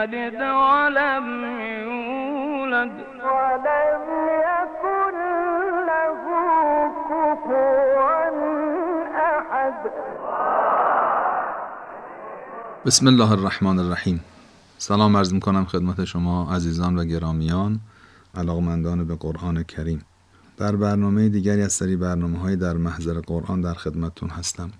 يلد ولم يولد. ولم يكن له كفوا أحد. بسم الله الرحمن الرحیم. سلام عرض می‌کنم خدمت شما عزیزان و گرامیان علاقمندان به قرآن کریم. در برنامه دیگری از سری برنامه های در محضر قرآن در خدمتتون هستم.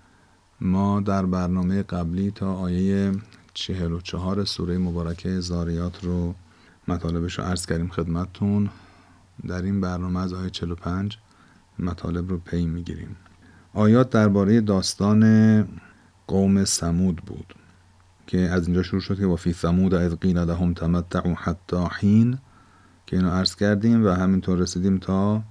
ما در برنامه قبلی تا آیه 44 سوره مبارکه زاریات رو مطالبش رو عرض کردیم خدمتتون. در این برنامه از آیه 45 مطالب رو پی می‌گیریم. آیات درباره داستان قوم سمود بود که از اینجا شروع شد که و فی ثمود اذ قیل لهم تمتعوا حتی حین که اینو عرض کردیم و همینطور رسیدیم تا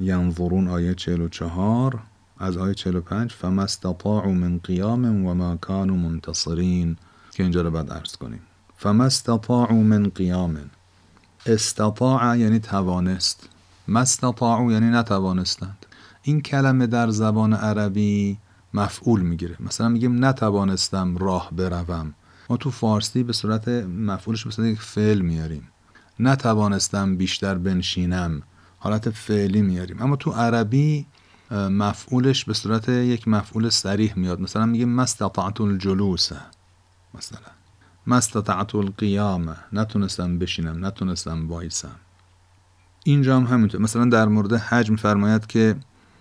ینظرون آیه 44 از آیه 45 فما استطاعوا من قیام و ما كانوا منتصرین که اینجا رو بعد عرض کنیم. فما استطاعوا من قیام استطاع یعنی توانست. ما استطاعوا یعنی نتوانستند. این کلمه در زبان عربی مفعول می‌گیره. مثلا میگیم نتوانستم راه بروم. ما تو فارسی به صورت مفعولش به صورت یک فعل میاریم. نتوانستم بیشتر بنشینم. حالت فعلی میاریم. اما تو عربی مفعولش به صورت یک مفعول صریح میاد. مثلا میگیم ما استطعت الجلوس. مثلا. ما استطعت القیام نتونستم بشینم نتونستم وایسم. اینجا هم همینطور. مثلا در مورد حج میفرماید که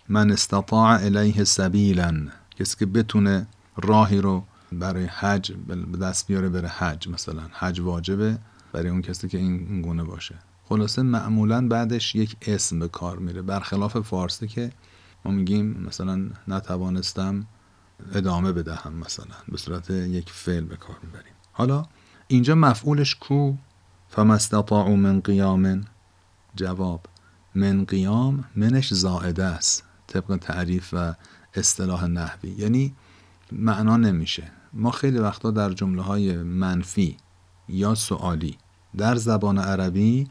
من استطاع الیه سبیلا. کسی که بتونه راهی رو برای حج به دست بیاره بره حج مثلا. حج واجبه برای اون کسی که این گونه باشه. خلاصه معمولا بعدش یک اسم به کار میره. برخلاف فارسی که ما میگیم مثلا نتوانستم ادامه بدهم مثلا. به صورت یک فعل به کار می‌بریم. حالا اینجا مفعولش کو؟ فما استطاعوا من قیام جواب من قیام منش زائده است. طبق تعریف و اصطلاح نحوی. یعنی معنا نمیشه. ما خیلی وقتا در جمله های منفی یا سوالی در زبان عربی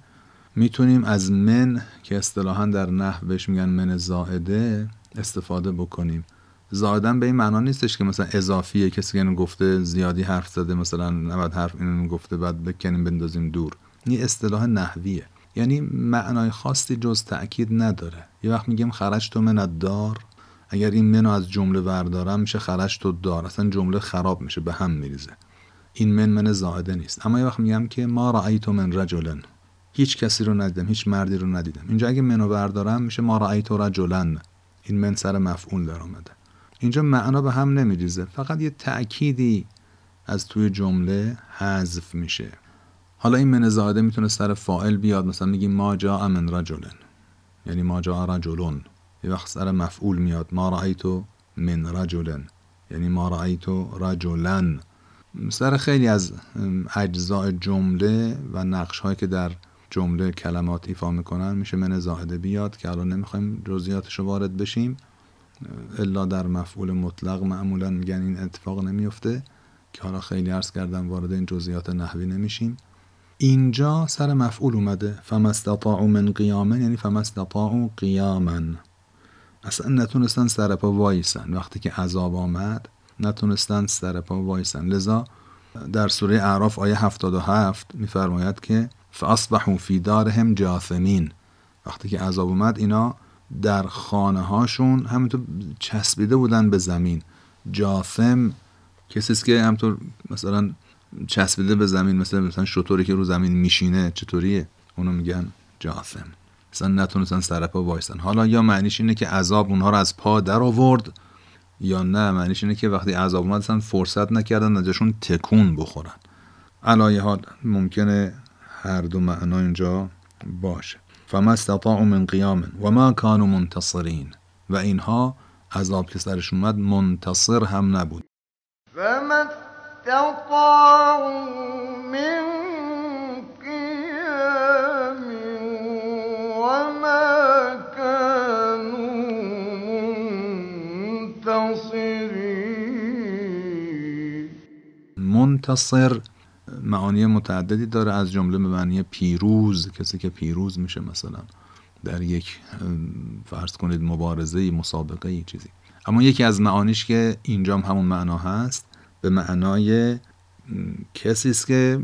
می‌تونیم از من که اصطلاحا در نحو بهش میگن من زائده استفاده بکنیم. زائدن به این معنا نیستش که مثلا اضافیه کسی که گفته زیادی حرف زده مثلا نباید حرف اینو گفته بعد بکنیم بندازیم دور. این اصطلاح نحویه. یعنی معنای خاصی جز تأکید نداره. یه وقت میگیم خرج تو من الدار اگر این منو از جمله بردارم میشه خرج تو دار. اصلا جمله خراب میشه به هم میریزه. این من من زائده نیست. اما یه وقت میگم که ما رأیت من رجلن. هیچ کسی رو ندیدم هیچ مردی رو ندیدم. اینجا اگه منو بردارم میشه ما رأیت رجلن. این من سر مفعول در آمده اینجا معنا به هم نمیریزه. فقط یه تأکیدی از توی جمله حذف میشه. حالا این من زائده می‌تونه سر فاعل بیاد مثلا میگیم ما جاء من رجلن. یعنی ما جاء رجلون. یه وقت سر مفعول میاد. ما رأیت من رجلن. یعنی ما رأیت رجلن. سر خیلی از اجزاء جمله و نقش هایی که در جمله کلمات ایفا می‌کنن میشه من زائده بیاد که الان نمی‌خوایم جزئیاتش رو وارد بشیم. الا در مفعول مطلق معمولا میگن این اتفاق نمیفته که حالا خیلی عرض کردم وارد این جزئیات نحوی نمیشیم. اینجا سر مفعول اومده. فما استطاعوا من قیاما یعنی فما استطاعوا قیاما اصلا نتونستن سر پا وایسن. وقتی که عذاب آمد نتونستن سر پا وایسن. لذا در سوره اعراف آیه 77 میفرماید که فاصبحوا فی دارهم جاثمین وقتی که عذاب اومد اینا در خانه هاشون همینطور چسبیده بودن به زمین. جاثم کسی است که همطور مثلا چسبیده به زمین مثلا مثلا شطوری که رو زمین میشینه چطوریه؟ اونو میگن جاثم مثلا نتونستن سر پا وایسن حالا یا معنیش اینه که عذاب اونها رو از پا در آورد یا نه؟ معنیش اینه که وقتی عذاب اومد فرصت نکردن ازشون تکون بخورن. علایه حال ممکنه هر دو معنا اینجا باشه. فما استطاعوا من قیام و ما كانوا منتصرین و اینها عذاب که سرشون اومد منتصر هم نبود. فما استطاعوا من قيام وما كانوا منتصرين. منتصر معانی متعددی داره از جمله به معنی پیروز کسی که پیروز میشه مثلا در یک فرض کنید مبارزه مسابقه چیزی. اما یکی از معانیش که اینجام همون معنا هست به معنای کسی است که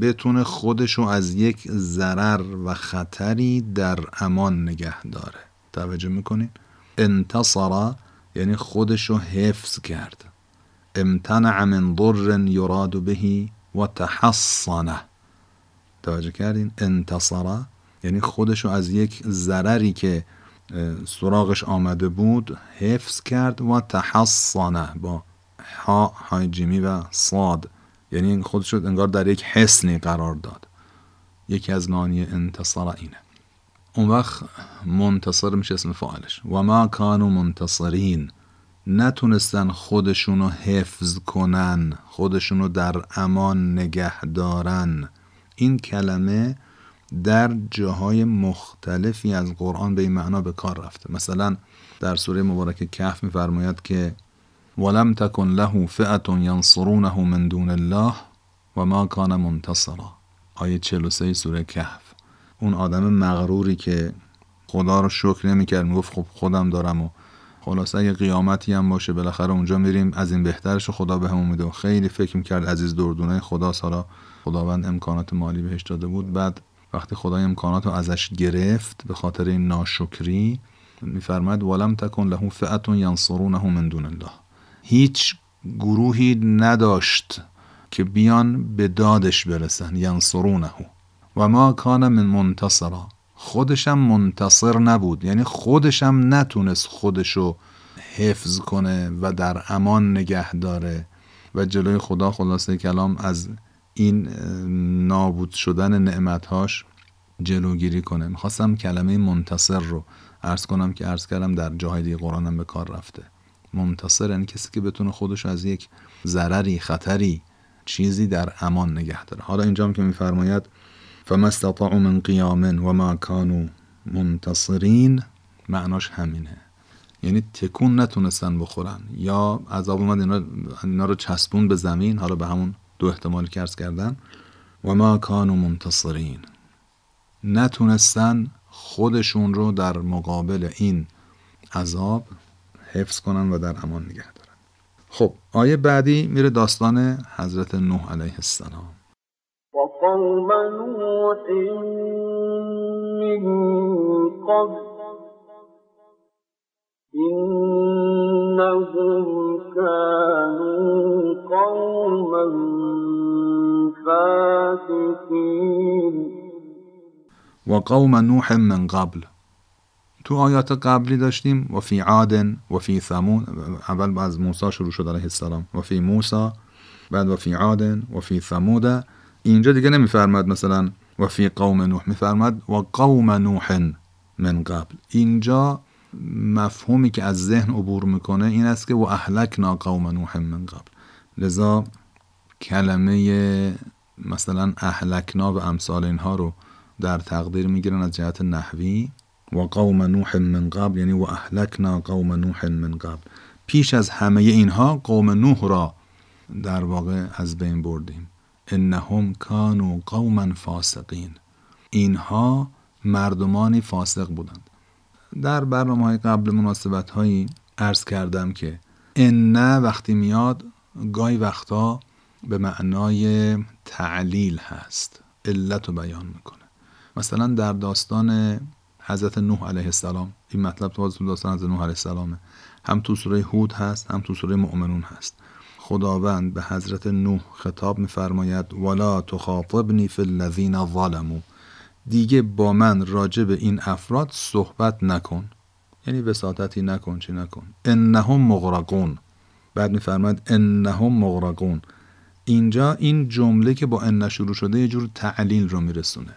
بتونه خودشو از یک ضرر و خطری در امان نگه داره. توجه می‌کنین؟ انتصر یعنی خودشو حفظ کرد. امتنع من ضر یراد بهی و تحصنه توجه کردین؟ انتصر. یعنی خودشو از یک ضرری که سراغش آمده بود حفظ کرد. و تحصنه با ها های جیمی و صاد. یعنی خودش انگار در یک حسنی قرار داد. یکی از معانی انتصر اینه. اون وقت منتصر میشه اسم فاعلش. و ما کانو منتصرین. نتونستن خودشونو حفظ کنن خودشونو در امان نگه دارن. این کلمه در جاهای مختلفی از قرآن به این معنا به کار رفته. مثلا در سوره مبارک کهف میفرماید که ولم تکن له فئت ینصرونه من دون الله و ما کان منتصرا آیه 43 سوره کهف. اون آدم مغروری که خدا رو شکر نمی‌کرد می‌گفت خب خودم دارم و خلاص اگه قیامتی هم باشه بالاخره اونجا میریم. از این بهترش خدا به همون میده خیلی فکر می‌کرد عزیز دردونه خدا سالا خداوند امکانات مالی بهش داده بود. بعد وقتی خدای امکانات رو ازش گرفت به خاطر این ناشکری میفرماید ولم تکن له فئت ینصرونه من دون الله. هیچ گروهی نداشت که بیان به دادش برسن. ینصرونه و ما کان من منتصرا. خودشم منتصر نبود. یعنی خودشم نتونست خودشو حفظ کنه و در امان نگه داره. و جلوی خدا خلاصه کلام از این نابود شدن نعمتهاش جلوگیری کنه. می‌خواستم کلمه منتصر رو عرض کنم که عرض کردم در جاهای دیگه قرآنم به کار رفته. منتصر یعنی کسی که بتونه خودش از یک ضرری خطری چیزی در امان نگه داره. حالا اینجام که میفرماید فما استطاعوا من قیام و ما کانوا منتصرین معناش همینه. یعنی تکون نتونستن بخورن. یا عذاب اومد اینا, اینا رو چسبون به زمین حالا به همون دو احتمال که کردن و ما کانوا منتصرین نتونستن خودشون رو در مقابل این عذاب حفظ کنن و در امان نگه دارن. خب آیه بعدی میره داستان حضرت نوح علیه السلام. قوم نوح من قبل إنهم كانوا قوما فاسقين. و قوم نوح من قبل. تو آیات قبلی داشتیم. و فی عاد و فی ثمود اول از موسی شروع شد علیه السلام. و فی موسی بعد و فی عاد و فی ثمود. اینجا دیگه نمیفرماد مثلا و فی قوم نوح. میفرماد و قوم نوح من قبل. اینجا مفهومی که از ذهن عبور می‌کنه این است که و اهلکنا قوم نوح من قبل. لذا کلمه مثلا اهلکنا و امثال اینها رو در تقدیر می‌گیرن از جهت نحوی. و قوم نوح من قبل یعنی و اهلکنا قوم نوح من قبل. پیش از همه اینها قوم نوح را در واقع از بین بردیم. انهم کانوا قوما فاسقین. اینها مردمانی فاسق بودند. در برنامه های قبل مناسبت هایی عرض کردم که ان وقتی میاد گاهی وقتا به معنای تعلیل هست. علت رو بیان می‌کنه. مثلا در داستان حضرت نوح علیه السلام این مطلب تو داستان حضرت نوح علیه السلامه. هم تو سوره هود هست هم تو سوره مؤمنون هست. خداوند به حضرت نوح خطاب میفرماید ولا تخاطبنی فی الذین ظلموا. دیگه با من راجع به این افراد صحبت نکن. یعنی وساطتی نکن چی نکن. انهم مغرقون. بعد میفرماید انهم مغرقون. اینجا این جمله که با ان شروع شده یه جور تعلیل رو میرسونه.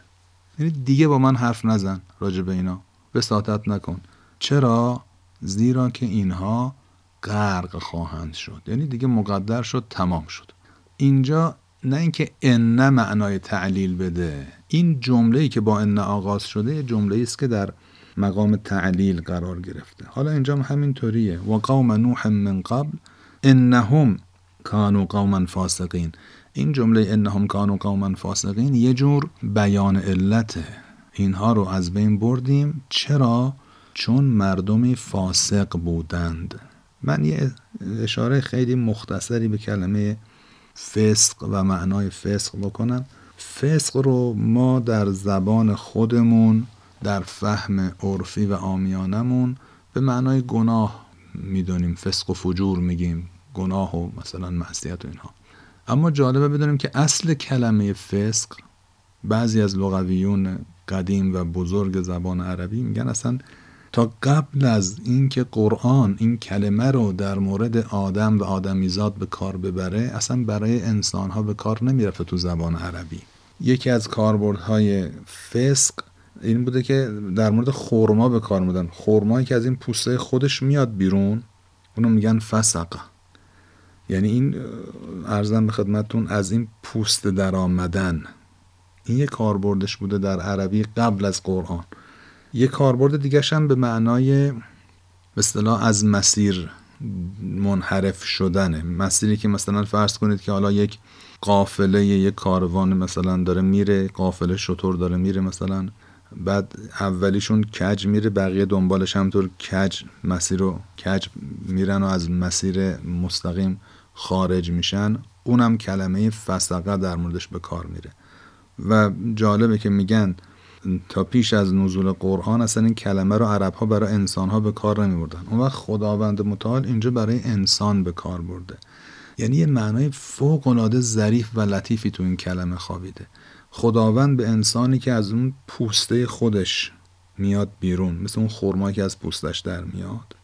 یعنی دیگه با من حرف نزن راجع به اینا. وساطت نکن. چرا؟ زیرا که اینها غرق خواهند شد. یعنی دیگه مقدر شد تمام شد. اینجا نه اینکه ان معنای تعلیل بده این جمله ای که با ان آغاز شده جمله است که در مقام تعلیل قرار گرفته. حالا اینجا هم همینطوریه. و قوم نوح من قبل انهم کانوا قوما فاسقین. این جمله انهم کانوا قوما فاسقین یه جور بیان علته. اینها رو از بین بردیم. چرا؟ چون مردمی فاسق بودند. من یه اشاره خیلی مختصری به کلمه فسق و معنای فسق بکنم. فسق رو ما در زبان خودمون در فهم عرفی و آمیانمون به معنای گناه می‌دونیم. فسق و فجور میگیم گناه و مثلا معصیت و اینها. اما جالبه بدونیم که اصل کلمه فسق بعضی از لغویون قدیم و بزرگ زبان عربی میگن اصلا تا قبل از اینکه قرآن این کلمه رو در مورد آدم و آدمیزاد به کار ببره اصلا برای انسان ها به کار نمی‌رفته تو زبان عربی. یکی از کاربردهای فسق این بوده که در مورد خورما به کار میدن. خورمایی که از این پوسته خودش میاد بیرون اونو میگن فسقه یعنی این ارزم به خدمتتون از این پوست در آمدن این یه کاربردش بوده در عربی قبل از قرآن. یه کاربرد دیگه هم به معنای به از مسیر منحرف شدنه. مسیری که مثلا فرض کنید که حالا یک قافله یک کاروان مثلا داره میره قافله شطور داره میره مثلا بعد اولیشون کج میره بقیه دنبالش همطور کج مسیر رو کج میرن و از مسیر مستقیم خارج میشن. اونم کلمه فسقه در موردش به کار میره. و جالبه که میگن تا پیش از نزول قرآن اصلا این کلمه رو عرب ها برای انسان ها به کار نمی بردن اون وقت خداوند متعال اینجا برای انسان به کار برده. یعنی یه معنای فوق العاده ظریف و لطیفی تو این کلمه خوابیده. خداوند به انسانی که از اون پوسته خودش میاد بیرون مثل اون خرما که از پوستش در میاد.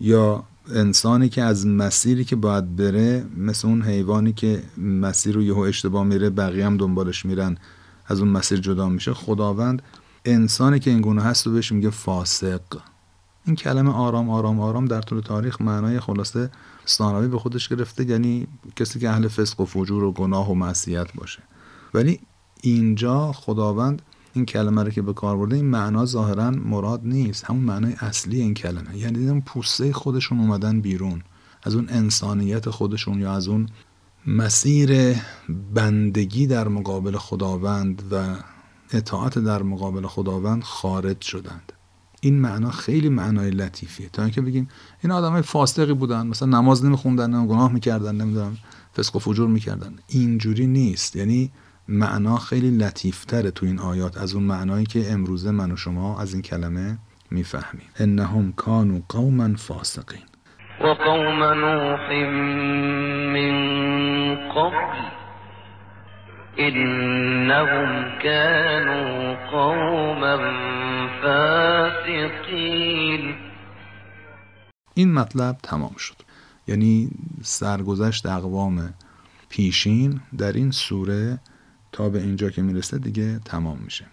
یا انسانی که از مسیری که باید بره مثل اون حیوانی که مسیر رو یهو اشتباه میره بقیه هم دنبالش میرن. از اون مسیر جدا میشه. خداوند انسانی که این گونه هست رو بهش میگه فاسق. این کلمه آرام آرام آرام در طول تاریخ معنای خلاصه ثانوی به خودش گرفته یعنی کسی که اهل فسق و فجور و گناه و معصیت باشه. ولی اینجا خداوند این کلمه رو که به کار برده این معنا ظاهرا مراد نیست. همون معنای اصلی این کلمه. یعنی دیدم پوسته خودشون اومدن بیرون. از اون انسانیت خودشون یا از اون مسیر بندگی در مقابل خداوند و اطاعت در مقابل خداوند خارج شدند. این معنا خیلی معنای لطیفیه. تا اینکه بگیم این آدمای فاسقی بودن مثلا نماز نمیخوندن گناه می‌کردن نمی‌دونم فسق و فجور می‌کردن. اینجوری نیست. یعنی معنا خیلی لطیفتره تو این آیات از اون معنایی که امروزه من و شما از این کلمه می‌فهمیم. انهم کانوا قوما فاسقین. و قوم نوح من قبل انهم كانوا قوما فاسقین این مطلب تمام شد. یعنی سرگذشت اقوام پیشین در این سوره تا به اینجا که می‌رسه دیگه تمام میشه.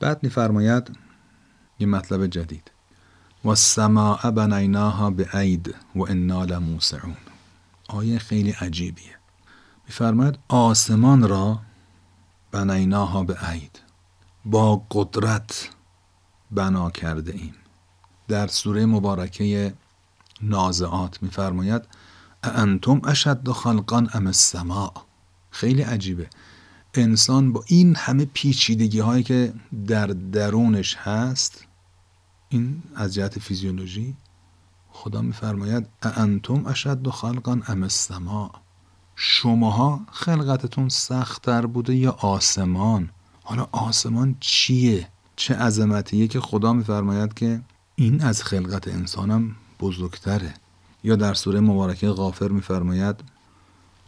بعد میفرماید یه مطلب جدید. و سماع بنیناها به عید و انا لموسعون. آیه خیلی عجیبیه. میفرماید آسمان را بنیناها به عید با قدرت بنا کرده ایم. در سوره مبارکه نازعات میفرماید انتم اشد خلقا ام السماع خیلی عجیبه. انسان با این همه پیچیدگی هایی که در درونش هست این از جهت فیزیولوژی خدا میفرماید انتم اشد خلقا ام السماع شماها خلقتتون سختتر بوده یا آسمان؟ حالا آسمان چیه؟ چه عظمتیه که خدا میفرماید که این از خلقت انسانم بزرگتره. یا در سوره مبارکه غافر میفرماید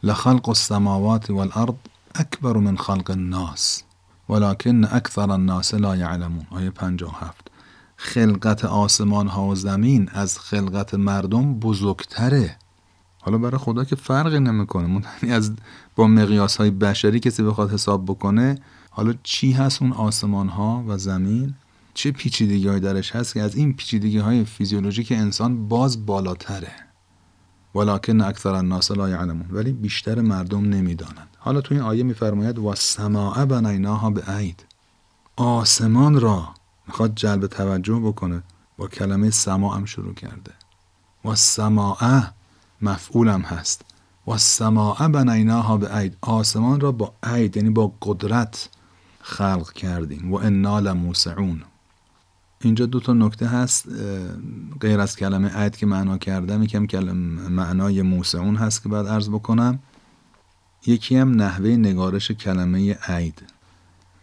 لخلق السماوات والارض اکبر من خلق الناس ولكن اکثر الناس لا یعلمون. آیه 57 خلقت آسمان ها و زمین از خلقت مردم بزرگتره. حالا برای خدا که فرقی نمی‌کنه. یعنی از با مقیاس های بشری کسی بخواد حساب بکنه حالا چی هست اون آسمان ها و زمین؟ چه پیچیدگی های درش هست که از این پیچیدگی های فیزیولوژیک انسان باز بالاتره. ولکن اکثر الناس لا یعلمون. ولی بیشتر مردم نمی‌دانند. حالا تو این آیه میفرماید و سماع بنیناها به عید آسمان را می‌خواد جلب توجه بکنه. با کلمه سماع هم شروع کرده. و سماع مفعولم هست. و سماع بنیناها به عید. آسمان را با عید یعنی با قدرت خلق کردیم. و انا لموسعون. اینجا دو تا نکته هست غیر از کلمه عید که معنا کردم یکم کلمه معنای موسعون هست که بعد عرض بکنم. یکی هم نحوه نگارش کلمه عید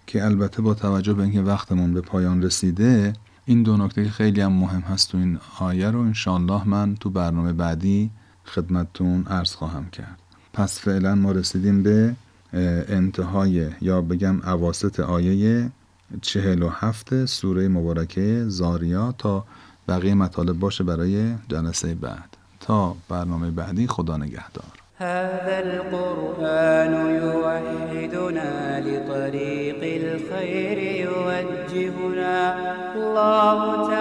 که البته با توجه به اینکه وقتمون به پایان رسیده این دو نکته خیلی هم مهم هست تو این آیه رو. انشالله من تو برنامه بعدی خدمتتون عرض خواهم کرد. پس فعلا ما رسیدیم به انتهای یا بگم عواست آیه چهل و هفت سوره مبارکه زاریا تا بقیه مطالب باشه برای جلسه بعد. تا برنامه بعدی خدا نگهدار. هذا القرآن يوحدنا لطريق الخير يوجهنا. الله تعالى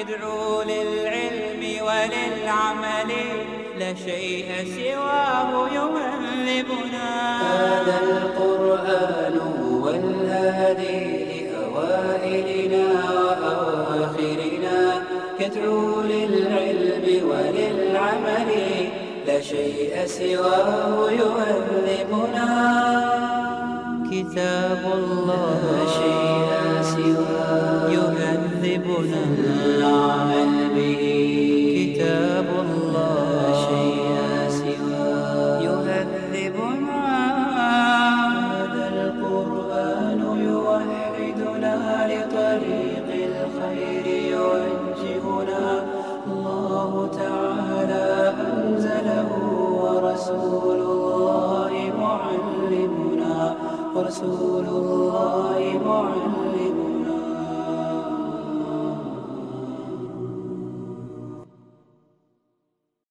يدعو للعلم وللعمل لا شيء سواه يهذبنا هذا القرآن هو الهادي لأوائلنا وأواخرنا يدعو للعلم وللعمل لا شيء سواه يهذبنا كتاب الله. لا شيء سواه يهذبنا العمل به كتاب الله. شيء سواه يهذبنا هذا القرآن يوحدنا لطريق الخير يوجهنا. الله تعالى أنزله ورسول الله معلمنا. ورسول الله معلمنا.